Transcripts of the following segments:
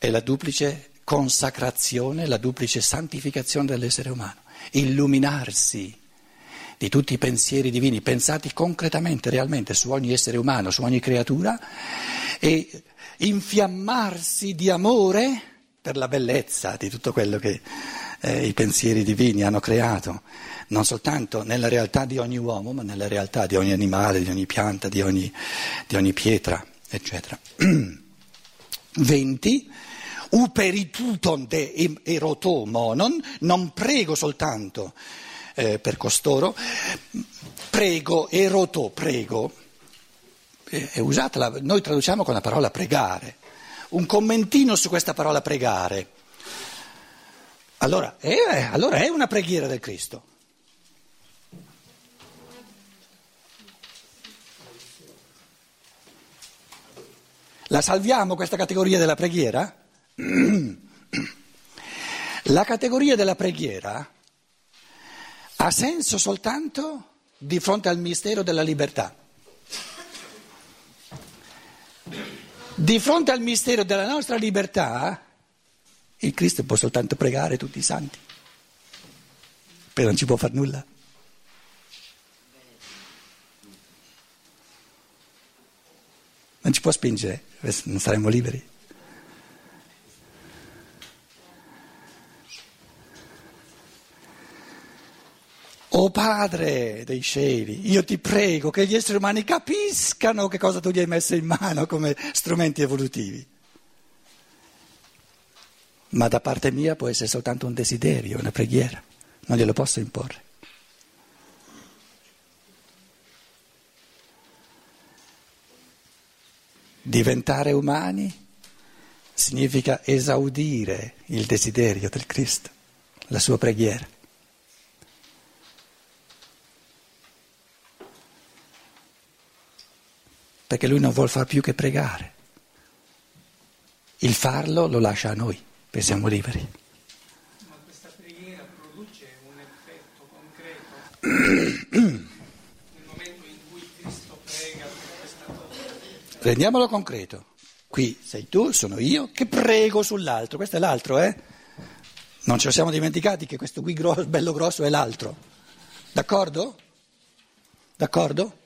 è la duplice consacrazione, la duplice santificazione dell'essere umano, illuminarsi di tutti i pensieri divini pensati concretamente, realmente su ogni essere umano, su ogni creatura e infiammarsi di amore per la bellezza di tutto quello che eh, i pensieri divini hanno creato, non soltanto nella realtà di ogni uomo, ma nella realtà di ogni animale, di ogni pianta, di ogni, di ogni pietra, eccetera. 20. Uperituton de monon, non prego soltanto eh, per costoro, prego, eroto, prego, eh, è usata, la, noi traduciamo con la parola pregare, un commentino su questa parola pregare. Allora è, allora è una preghiera del Cristo. La salviamo questa categoria della preghiera? La categoria della preghiera ha senso soltanto di fronte al mistero della libertà. Di fronte al mistero della nostra libertà, il Cristo può soltanto pregare tutti i santi, però non ci può fare nulla. Non ci può spingere, non saremmo liberi. Oh Padre dei cieli, io ti prego che gli esseri umani capiscano che cosa tu gli hai messo in mano come strumenti evolutivi. Ma da parte mia può essere soltanto un desiderio, una preghiera, non glielo posso imporre. Diventare umani significa esaudire il desiderio del Cristo, la sua preghiera. Perché lui non vuole far più che pregare. Il farlo lo lascia a noi, perché siamo liberi. Ma questa preghiera produce un effetto concreto? Rendiamolo concreto. Qui sei tu, sono io, che prego sull'altro. Questo è l'altro, eh? Non ce lo siamo dimenticati che questo qui grosso, bello grosso è l'altro. D'accordo? D'accordo?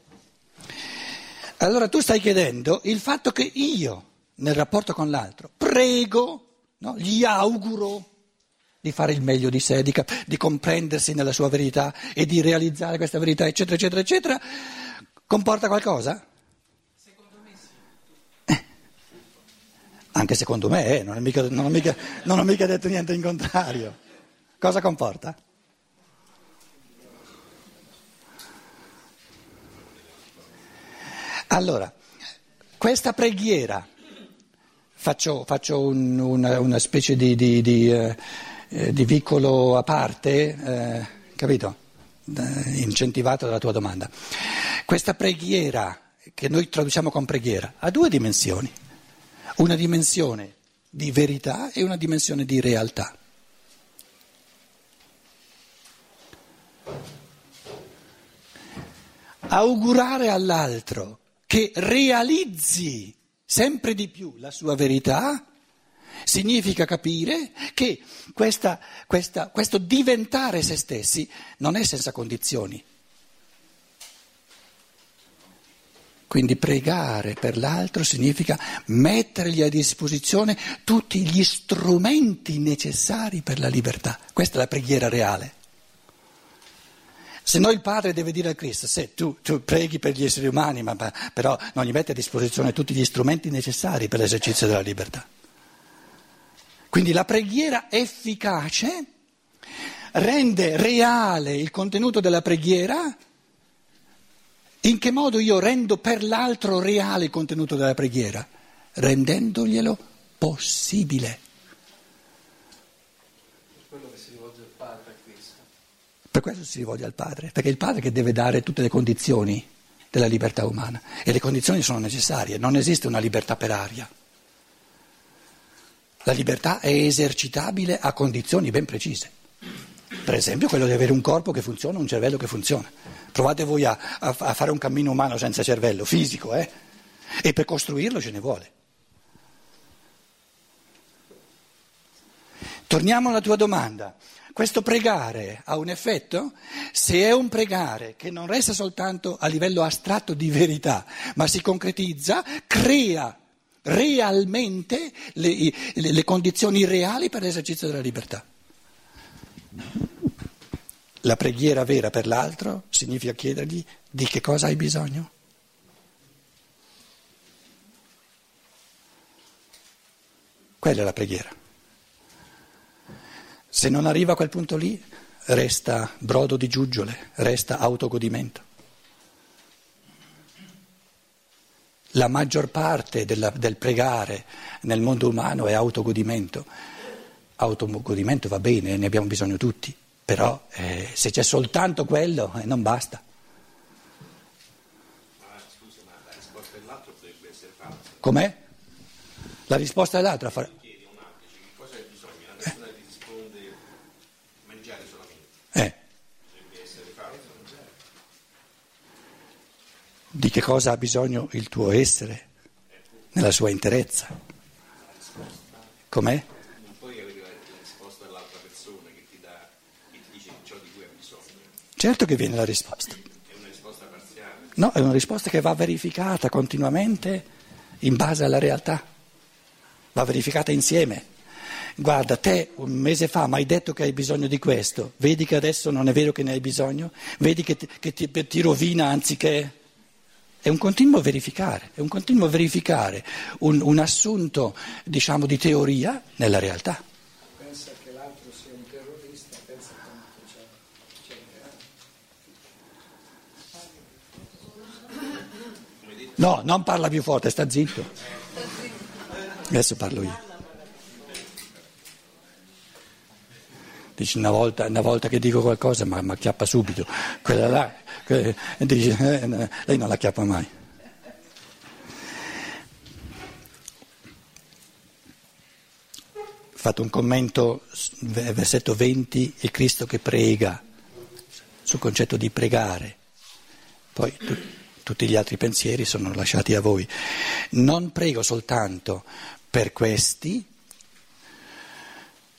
Allora tu stai chiedendo il fatto che io, nel rapporto con l'altro, prego, no? gli auguro di fare il meglio di sé, di, di comprendersi nella sua verità e di realizzare questa verità, eccetera, eccetera, eccetera, comporta qualcosa? Anche secondo me, eh, non, mica, non, ho mica, non, ho mica, detto niente in contrario. Cosa comporta? Allora, questa preghiera, faccio, faccio un, una, una, specie di, di, di, eh, di, vicolo a parte, eh, capito? Eh, incentivato dalla tua domanda. Questa preghiera, che noi traduciamo con preghiera, ha due dimensioni una dimensione di verità e una dimensione di realtà. Augurare all'altro che realizzi sempre di più la sua verità significa capire che questa, questa, questo diventare se stessi non è senza condizioni. Quindi pregare per l'altro significa mettergli a disposizione tutti gli strumenti necessari per la libertà. Questa è la preghiera reale. Se no il padre deve dire a Cristo, se tu, tu preghi per gli esseri umani, ma, ma, però non gli metti a disposizione tutti gli strumenti necessari per l'esercizio della libertà. Quindi la preghiera efficace rende reale il contenuto della preghiera in che modo io rendo per l'altro reale il contenuto della preghiera? Rendendoglielo possibile. Per quello che si rivolge al Padre a Cristo. Per questo si rivolge al Padre, perché è il Padre che deve dare tutte le condizioni della libertà umana e le condizioni sono necessarie, non esiste una libertà per aria. La libertà è esercitabile a condizioni ben precise. Per esempio quello di avere un corpo che funziona, un cervello che funziona. Provate voi a, a, a fare un cammino umano senza cervello, fisico, eh? E per costruirlo ce ne vuole. Torniamo alla tua domanda. Questo pregare ha un effetto? Se è un pregare che non resta soltanto a livello astratto di verità, ma si concretizza, crea realmente le, le, le condizioni reali per l'esercizio della libertà. La preghiera vera per l'altro significa chiedergli di che cosa hai bisogno. Quella è la preghiera. Se non arriva a quel punto lì, resta brodo di giuggiole, resta autogodimento. La maggior parte della, del pregare nel mondo umano è autogodimento. Autogodimento va bene, ne abbiamo bisogno tutti, però eh, se c'è soltanto quello eh, non basta. Ma la risposta dell'altro potrebbe essere falsa. Com'è? La risposta dell'altro a fare... Chiedi a un altro, dici, che cosa hai bisogno? La persona ti risponde mangiare solamente. Eh, Potrebbe essere falso. Di che cosa ha bisogno il tuo essere nella sua interezza. Com'è? Non puoi avere la risposta dell'altra persona che ti dà, che ti dice ciò di cui hai bisogno. Certo che viene la risposta. È una risposta parziale. No, è una risposta che va verificata continuamente in base alla realtà, va verificata insieme. Guarda, te un mese fa mi hai detto che hai bisogno di questo, vedi che adesso non è vero che ne hai bisogno, vedi che ti, che ti- ti rovina anziché... È un continuo verificare, è un continuo verificare un, un assunto, diciamo, di teoria nella realtà. pensa che l'altro sia un terrorista, pensa quanto c'è, c'è. No, non parla più forte, sta zitto. Adesso parlo io. Dici una volta, una volta che dico qualcosa ma mi acchiappa subito, quella là, que- dici, eh, lei non la acchiappa mai. Fatto un commento, versetto 20, il Cristo che prega, sul concetto di pregare. Poi tu- tutti gli altri pensieri sono lasciati a voi. Non prego soltanto per questi,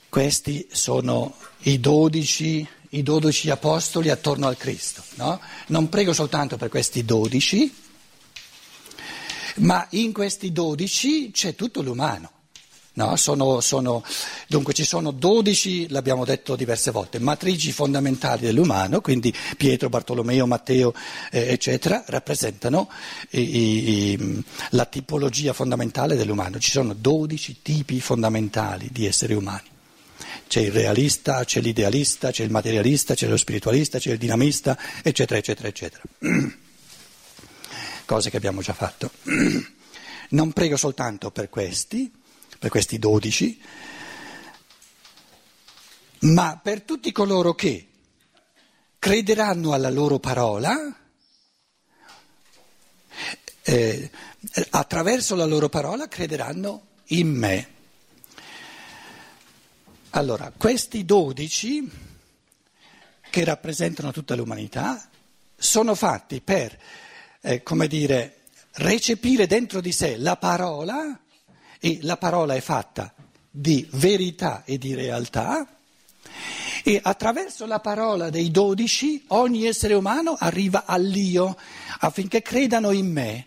questi sono i dodici, i dodici apostoli attorno al Cristo. No? Non prego soltanto per questi dodici, ma in questi dodici c'è tutto l'umano. No, sono, sono- dunque ci sono 12, l'abbiamo detto diverse volte, matrici fondamentali dell'umano, quindi Pietro, Bartolomeo, Matteo, eh, eccetera, rappresentano i- i- i- la tipologia fondamentale dell'umano. Ci sono 12 tipi fondamentali di esseri umani. C'è il realista, c'è l'idealista, c'è il materialista, c'è lo spiritualista, c'è il dinamista, eccetera, eccetera, eccetera. Cose che abbiamo già fatto. Non prego soltanto per questi, per questi dodici, ma per tutti coloro che crederanno alla loro parola, eh, attraverso la loro parola crederanno in me. Allora, questi dodici che rappresentano tutta l'umanità sono fatti per, eh, come dire, recepire dentro di sé la parola e la parola è fatta di verità e di realtà e attraverso la parola dei dodici ogni essere umano arriva all'io affinché credano in me.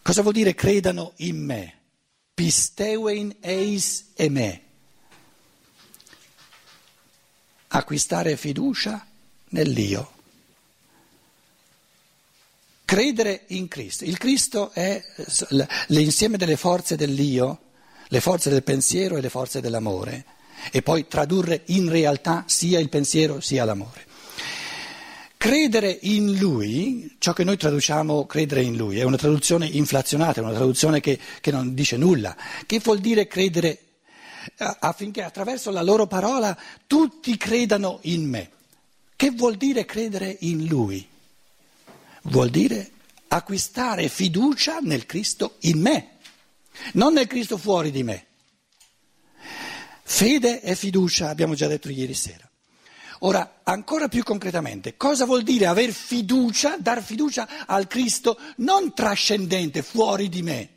Cosa vuol dire credano in me? Pisteuein eis e me. Acquistare fiducia nell'io. Credere in Cristo. Il Cristo è l'insieme delle forze dell'io, le forze del pensiero e le forze dell'amore, e poi tradurre in realtà sia il pensiero sia l'amore. Credere in Lui, ciò che noi traduciamo credere in Lui, è una traduzione inflazionata, è una traduzione che, che non dice nulla. Che vuol dire credere affinché attraverso la loro parola tutti credano in me? Che vuol dire credere in Lui? Vuol dire acquistare fiducia nel Cristo in me, non nel Cristo fuori di me. Fede e fiducia, abbiamo già detto ieri sera. Ora, ancora più concretamente, cosa vuol dire aver fiducia, dar fiducia al Cristo non trascendente, fuori di me,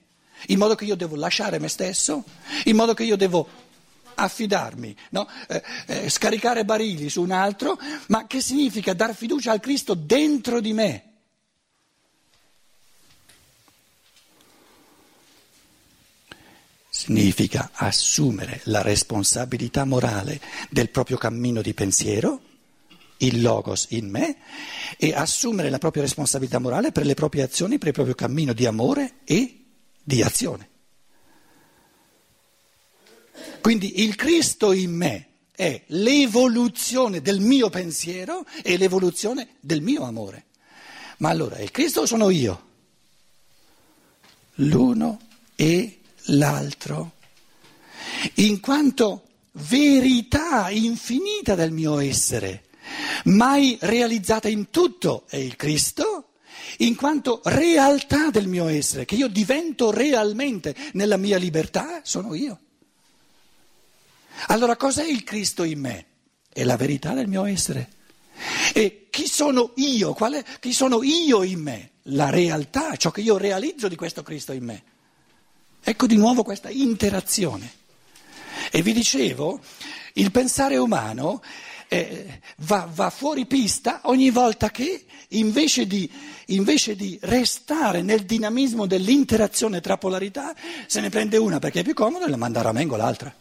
in modo che io devo lasciare me stesso, in modo che io devo affidarmi, no? eh, eh, scaricare barili su un altro, ma che significa dar fiducia al Cristo dentro di me. Significa assumere la responsabilità morale del proprio cammino di pensiero, il logos in me, e assumere la propria responsabilità morale per le proprie azioni, per il proprio cammino di amore e di azione. Quindi il Cristo in me è l'evoluzione del mio pensiero e l'evoluzione del mio amore. Ma allora il Cristo sono io? L'uno e l'altro. In quanto verità infinita del mio essere, mai realizzata in tutto è il Cristo, in quanto realtà del mio essere, che io divento realmente nella mia libertà, sono io. Allora cos'è il Cristo in me? È la verità del mio essere. E chi sono io? È, chi sono io in me? La realtà, ciò che io realizzo di questo Cristo in me. Ecco di nuovo questa interazione. E vi dicevo, il pensare umano eh, va, va, fuori pista ogni volta che invece di, invece di restare nel dinamismo dell'interazione tra polarità, se ne prende una perché è più comodo e la manda a ramengo l'altra.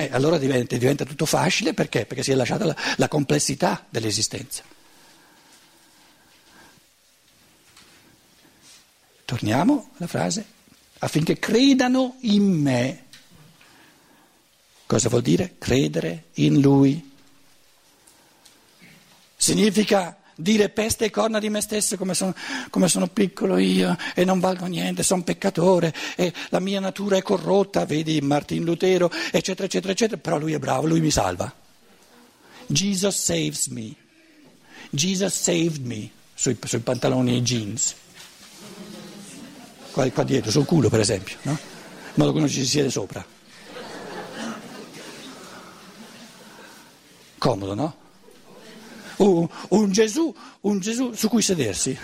E allora diventa, diventa, tutto facile perché? Perché si è lasciata la, la complessità dell'esistenza. Torniamo alla frase, affinché credano in me. Cosa vuol dire? Credere in Lui. Significa dire peste e corna di me stesso come sono, come sono piccolo io e non valgo niente, sono peccatore e la mia natura è corrotta, vedi Martin Lutero, eccetera, eccetera, eccetera, però lui è bravo, lui mi salva. Jesus saves me. Jesus saved me sui, sui pantaloni e jeans. Qua, qua, dietro, sul culo per esempio, no? in modo che uno ci si siede sopra. Comodo, no? Un, un, Gesù, un Gesù su cui sedersi,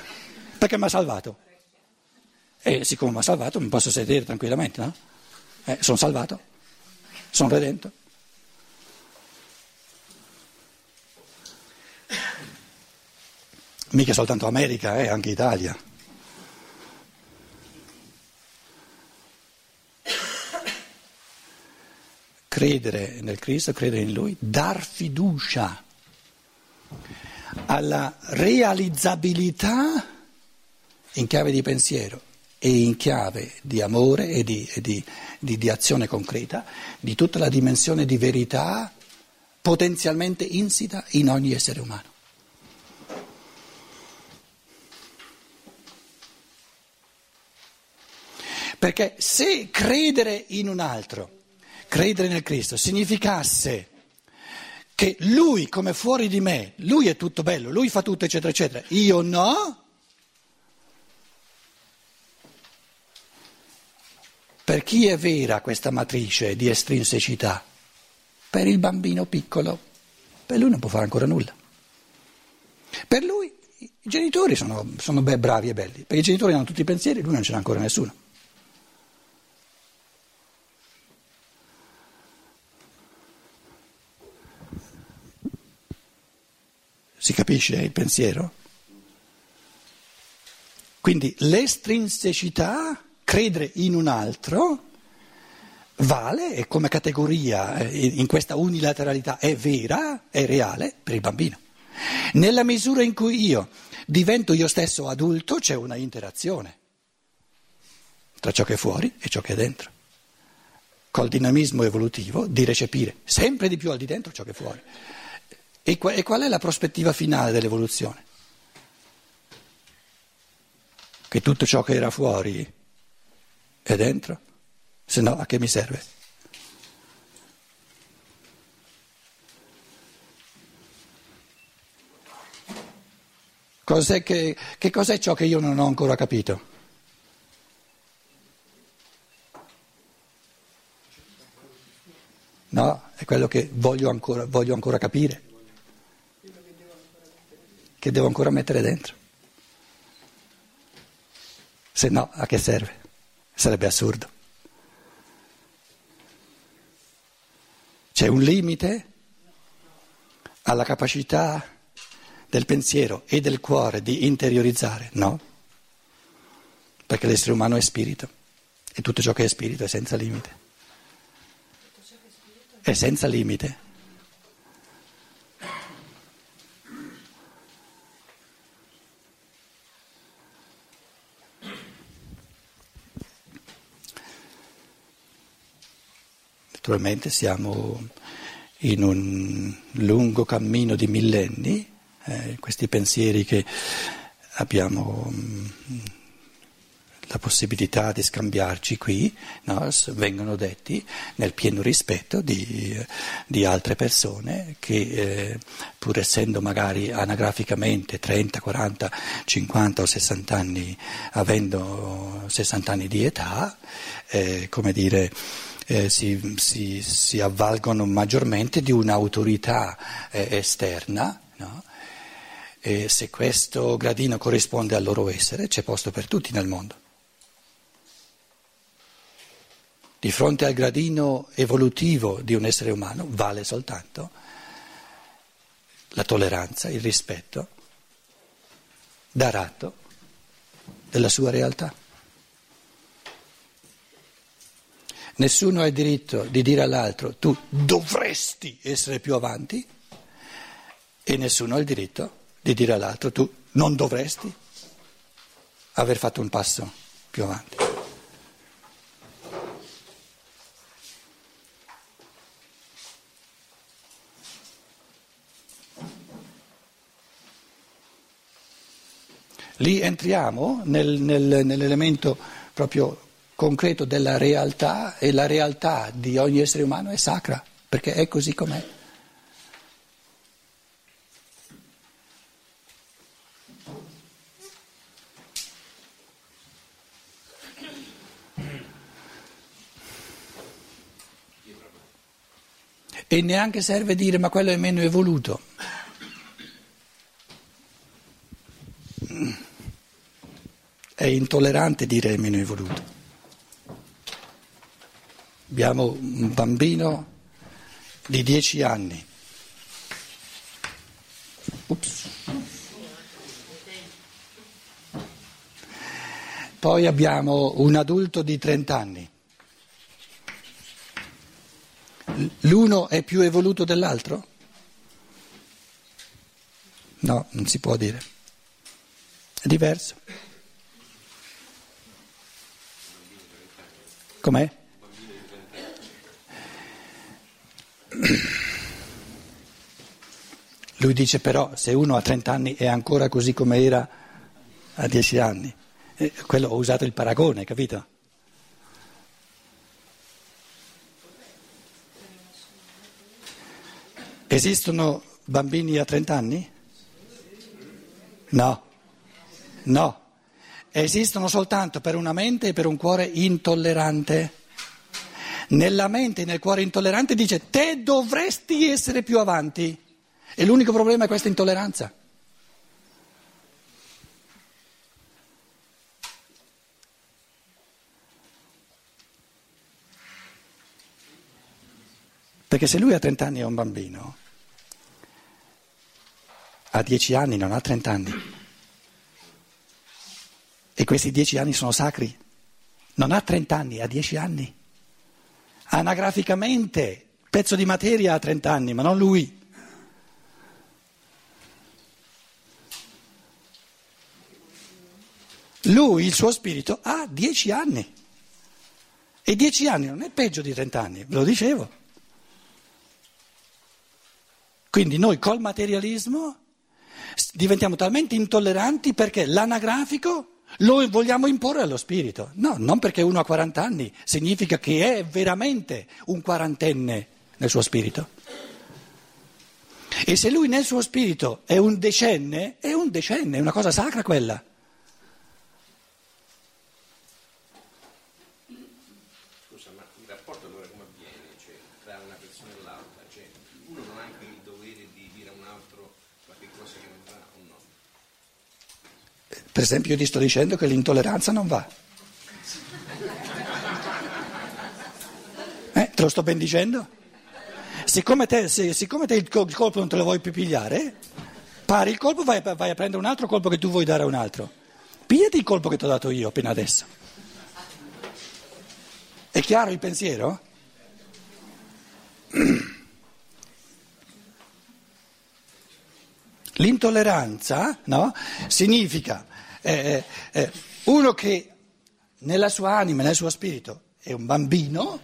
perché mi ha salvato. E siccome mi ha salvato mi posso sedere tranquillamente, no? Eh, sono salvato, sono redento. Mica soltanto America, eh, anche Italia. Credere nel Cristo, credere in Lui, dar fiducia alla realizzabilità in chiave di pensiero e in chiave di amore e di, e di, di, di azione concreta di tutta la dimensione di verità potenzialmente insita in ogni essere umano. Perché se credere in un altro, credere nel Cristo, significasse che lui come fuori di me, lui è tutto bello, lui fa tutto eccetera eccetera, io no, per chi è vera questa matrice di estrinsecità? Per il bambino piccolo, per lui non può fare ancora nulla. Per lui i genitori sono, sono bravi e belli, perché i genitori hanno tutti i pensieri, lui non ce n'ha ancora nessuno. Capisce il pensiero? Quindi l'estrinsecità, credere in un altro, vale e come categoria eh, in questa unilateralità è vera, è reale per il bambino. Nella misura in cui io divento io stesso adulto c'è una interazione tra ciò che è fuori e ciò che è dentro, col dinamismo evolutivo di recepire sempre di più al di dentro ciò che è fuori. E qual è la prospettiva finale dell'evoluzione? Che tutto ciò che era fuori è dentro? Se no, a che mi serve? Cos'è che, che cos'è ciò che io non ho ancora capito? No, è quello che voglio ancora, voglio ancora capire che devo ancora mettere dentro. Se no, a che serve? Sarebbe assurdo. C'è un limite alla capacità del pensiero e del cuore di interiorizzare? No, perché l'essere umano è spirito e tutto ciò che è spirito è senza limite. È senza limite. Naturalmente siamo in un lungo cammino di millenni, eh, questi pensieri che abbiamo mh, la possibilità di scambiarci qui no, vengono detti nel pieno rispetto di, di altre persone che eh, pur essendo magari anagraficamente 30, 40, 50 o 60 anni, avendo 60 anni di età, eh, come dire, eh, si, si, si, avvalgono maggiormente di un'autorità eh, esterna. No? E se questo gradino corrisponde al loro essere, c'è posto per tutti nel mondo. Di fronte al gradino evolutivo di un essere umano vale soltanto la tolleranza, il rispetto, dar atto della sua realtà. Nessuno ha il diritto di dire all'altro tu dovresti essere più avanti e nessuno ha il diritto di dire all'altro tu non dovresti aver fatto un passo più avanti. Lì entriamo nel, nel, nell'elemento proprio concreto della realtà e la realtà di ogni essere umano è sacra, perché è così com'è. E neanche serve dire ma quello è meno evoluto. È intollerante dire è meno evoluto. Abbiamo un bambino di dieci anni. Ups. Poi abbiamo un adulto di 30 anni. L'uno è più evoluto dell'altro? No, non si può dire. È diverso. Com'è? Lui dice però se uno ha 30 anni è ancora così come era a 10 anni. Eh, quello ho usato il paragone, capito? Esistono bambini a 30 anni? No, no. Esistono soltanto per una mente e per un cuore intollerante nella mente nel cuore intollerante dice te dovresti essere più avanti. E l'unico problema è questa intolleranza. Perché se lui ha 30 anni è un bambino, a 10 anni non ha 30 anni. E questi 10 anni sono sacri. Non ha 30 anni, ha 10 anni. Anagraficamente, pezzo di materia ha 30 anni, ma non lui. Lui, il suo spirito, ha 10 anni. E 10 anni non è peggio di 30 anni, ve lo dicevo. Quindi noi col materialismo diventiamo talmente intolleranti perché l'anagrafico lo vogliamo imporre allo spirito. No, non perché uno ha 40 anni, significa che è veramente un quarantenne nel suo spirito. E se lui nel suo spirito è un decenne, è un decenne, è una cosa sacra quella. Scusa, ma il rapporto allora come avviene cioè, tra una persona e l'altra? Cioè, uno non ha anche il dovere di dire a un altro qualche cosa che non va o no? Per esempio io ti sto dicendo che l'intolleranza non va. Eh, te lo sto ben dicendo? siccome te, se- siccome te il colpo non te lo vuoi più pigliare, pari il colpo, vai, vai a prendere un altro colpo che tu vuoi dare a un altro. Pigliati il colpo che ti ho dato io appena adesso. È chiaro il pensiero? L'intolleranza no? significa eh, eh, uno che nella sua anima, nel suo spirito è un bambino,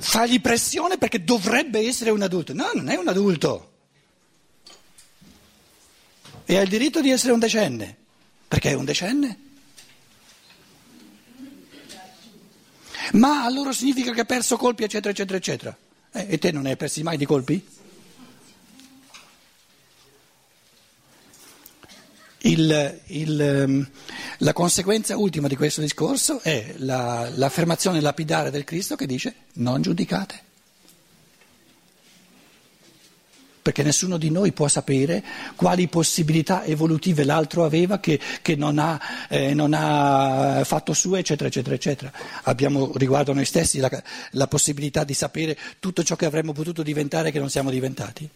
fagli pressione perché dovrebbe essere un adulto. No, non è un adulto. E ha il diritto di essere un decenne. Perché è un decenne? Ma allora significa che ha perso colpi, eccetera, eccetera, eccetera. Eh, e te non ne hai persi mai di colpi? Il, il, ehm, la conseguenza ultima di questo discorso è la, l'affermazione lapidare del Cristo che dice non giudicate. Perché nessuno di noi può sapere quali possibilità evolutive l'altro aveva che, che non, ha, eh, non, ha, fatto sue, eccetera, eccetera, eccetera. Abbiamo riguardo a noi stessi la, la possibilità di sapere tutto ciò che avremmo potuto diventare e che non siamo diventati.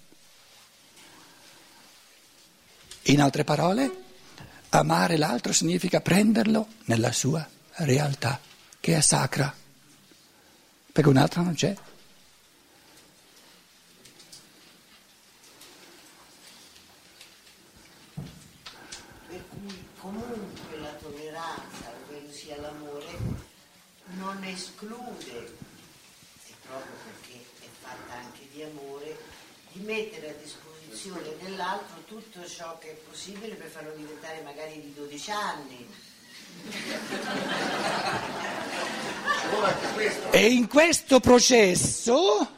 In altre parole, amare l'altro significa prenderlo nella sua realtà, che è sacra, perché un'altra non c'è. Per cui comunque la tolleranza, ovvero sia l'amore, non esclude, e proprio perché è fatta anche di amore, di mettere a disposizione dell'altro tutto ciò che è possibile per farlo diventare magari di 12 anni. E in questo processo,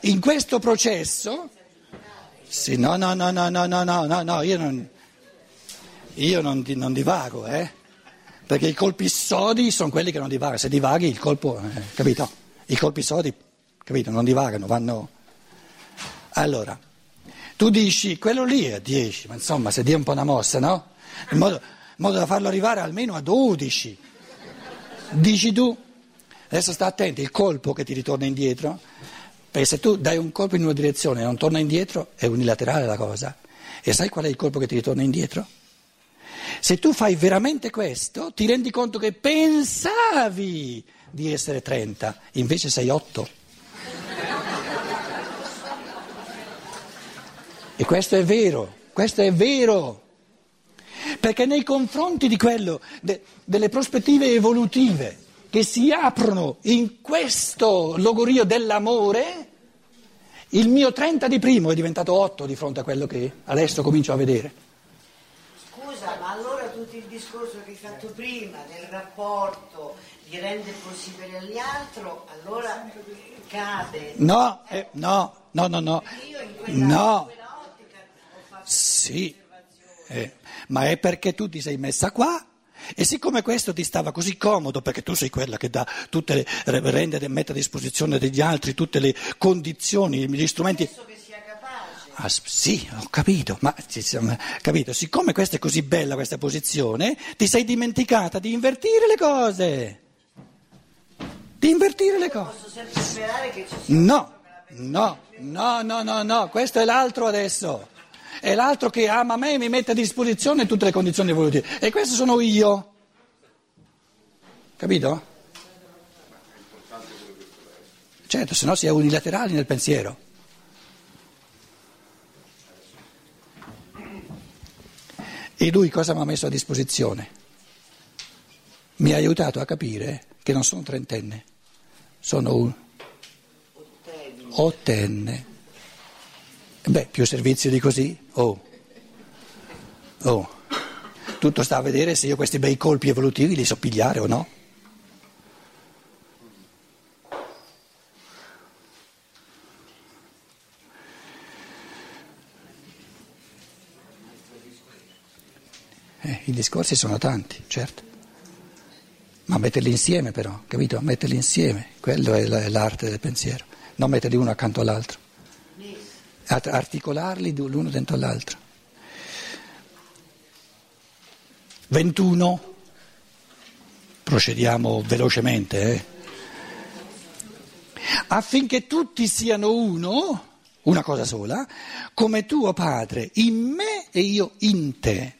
in questo processo, sì, no, no, no, no, no, no, no, no, no, io non, io non, non divago, eh, perché i colpi sodi sono quelli che non divagano, se divaghi il colpo, eh, capito? I colpi sodi, capito, non divagano, vanno... Allora, tu dici, quello lì è a 10, ma insomma, se dia un po' una mossa, no? In modo, in modo da farlo arrivare almeno a 12. Dici tu, adesso sta attento, il colpo che ti ritorna indietro, perché se tu dai un colpo in una direzione e non torna indietro, è unilaterale la cosa. E sai qual è il colpo che ti ritorna indietro? Se tu fai veramente questo, ti rendi conto che pensavi di essere 30, invece sei 8. E questo è vero, questo è vero. Perché nei confronti di quello, de- delle prospettive evolutive che si aprono in questo logorio dell'amore, il mio 30 di primo è diventato 8 di fronte a quello che adesso comincio a vedere. Scusa, ma allora tutto il discorso che hai fatto prima del rapporto di rendere possibile agli altri, allora cade. No, eh, no, no, no, no. No. in quella ottica ho fatto Sì, eh, ma è perché tu ti sei messa qua e siccome questo ti stava così comodo, perché tu sei quella che dà tutte le, rende e mette a disposizione degli altri tutte le condizioni, gli strumenti. penso che sia capace. Ah, sì, ho capito, ma capito, siccome questa è così bella questa posizione, ti sei dimenticata di invertire le cose. Di invertire le cose. Posso sempre sperare che ci sia No, no, no, no, no, no, questo è l'altro adesso. È l'altro che ama me e mi mette a disposizione tutte le condizioni evolutive. E questo sono io. Capito? Certo, se no si è unilaterali nel pensiero. E lui cosa mi ha messo a disposizione? Mi ha aiutato a capire che non sono trentenne, sono un ottenne. Beh, più servizio di così? Oh. Oh. Tutto sta a vedere se io questi bei colpi evolutivi li so pigliare o no. Eh, I discorsi sono tanti, certo. Ma metterli insieme però, capito? Metterli insieme, quello è la- è l'arte del pensiero, non metterli uno accanto all'altro, articolarli l'uno dentro l'altro. 21, procediamo velocemente. eh. affinché tutti siano uno, una cosa sola, come tuo Padre in me e io in te.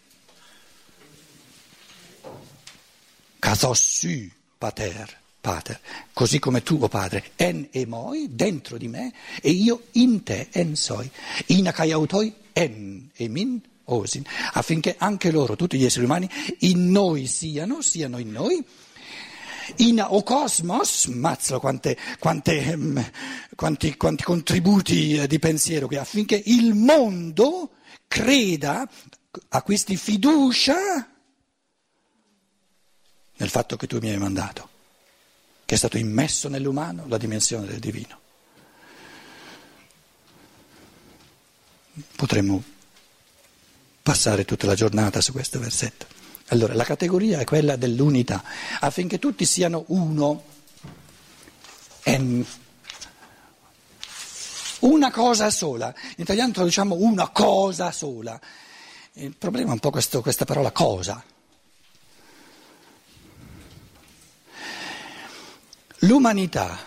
Casossu, pater, pater, così come tuo Padre, en e moi, dentro di me, e io in te, en soi. In akaiautoi, en e min, osin, affinché anche loro, tutti gli esseri umani, in noi siano, siano in noi, in o cosmos, mazzo quante, quante, mm, quanti, quanti, contributi eh, di pensiero che affinché il mondo creda, acquisti fiducia nel fatto che tu mi hai mandato, che è stato immesso nell'umano la dimensione del divino. Potremmo passare tutta la giornata su questo versetto. Allora, la categoria è quella dell'unità, affinché tutti siano uno. En. Una cosa sola. In italiano traduciamo una cosa sola. Il problema è un po' questo, questa parola cosa. L'umanità,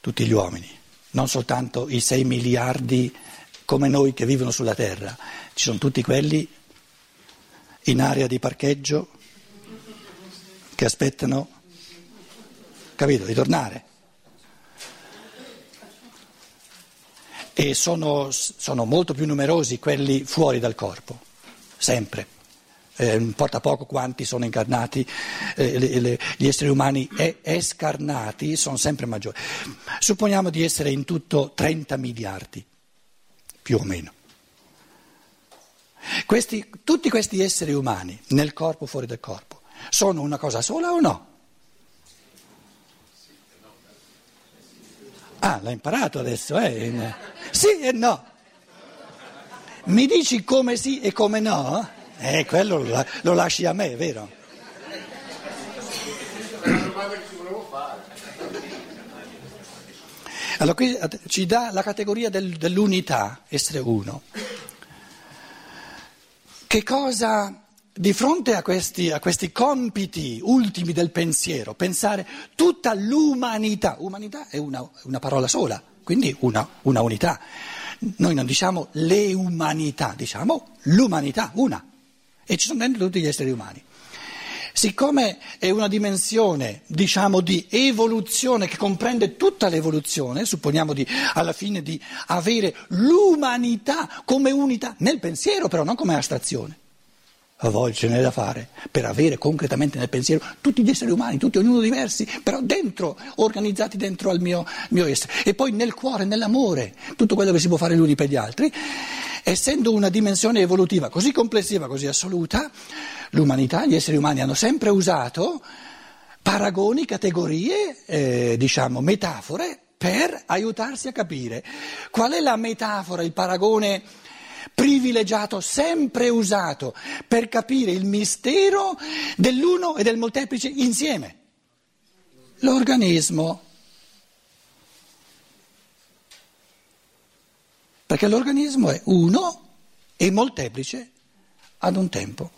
tutti gli uomini, non soltanto i 6 miliardi come noi che vivono sulla Terra, ci sono tutti quelli in area di parcheggio che aspettano, capito, di tornare. E sono, sono molto più numerosi quelli fuori dal corpo, sempre. Eh, importa poco quanti sono incarnati, eh, le, le, gli esseri umani escarnati sono sempre maggiori. Supponiamo di essere in tutto 30 miliardi, più o meno. Questi, tutti questi esseri umani, nel corpo fuori dal corpo, sono una cosa sola o no? Ah, l'ha imparato adesso, eh? Sì e no. Mi dici come sì e come no? Eh, quello lo, lo lasci a me, vero? Allora qui ci dà la categoria del, dell'unità, essere uno. Che cosa, di fronte a questi, a questi, compiti ultimi del pensiero, pensare tutta l'umanità, umanità è una, una parola sola, quindi una, una unità. Noi non diciamo le umanità, diciamo l'umanità, una. E ci sono dentro tutti gli esseri umani. Siccome è una dimensione, diciamo, di evoluzione che comprende tutta l'evoluzione, supponiamo di, alla fine di avere l'umanità come unità nel pensiero, però non come astrazione. A volte ce n'è da fare per avere concretamente nel pensiero tutti gli esseri umani, tutti ognuno diversi, però dentro, organizzati dentro al mio, mio essere. E poi nel cuore, nell'amore, tutto quello che si può fare gli uni per gli altri essendo una dimensione evolutiva così complessiva, così assoluta, l'umanità, gli esseri umani hanno sempre usato paragoni, categorie, eh, diciamo metafore per aiutarsi a capire qual è la metafora, il paragone privilegiato, sempre usato per capire il mistero dell'uno e del molteplice insieme. L'organismo. Perché l'organismo è uno e molteplice ad un tempo.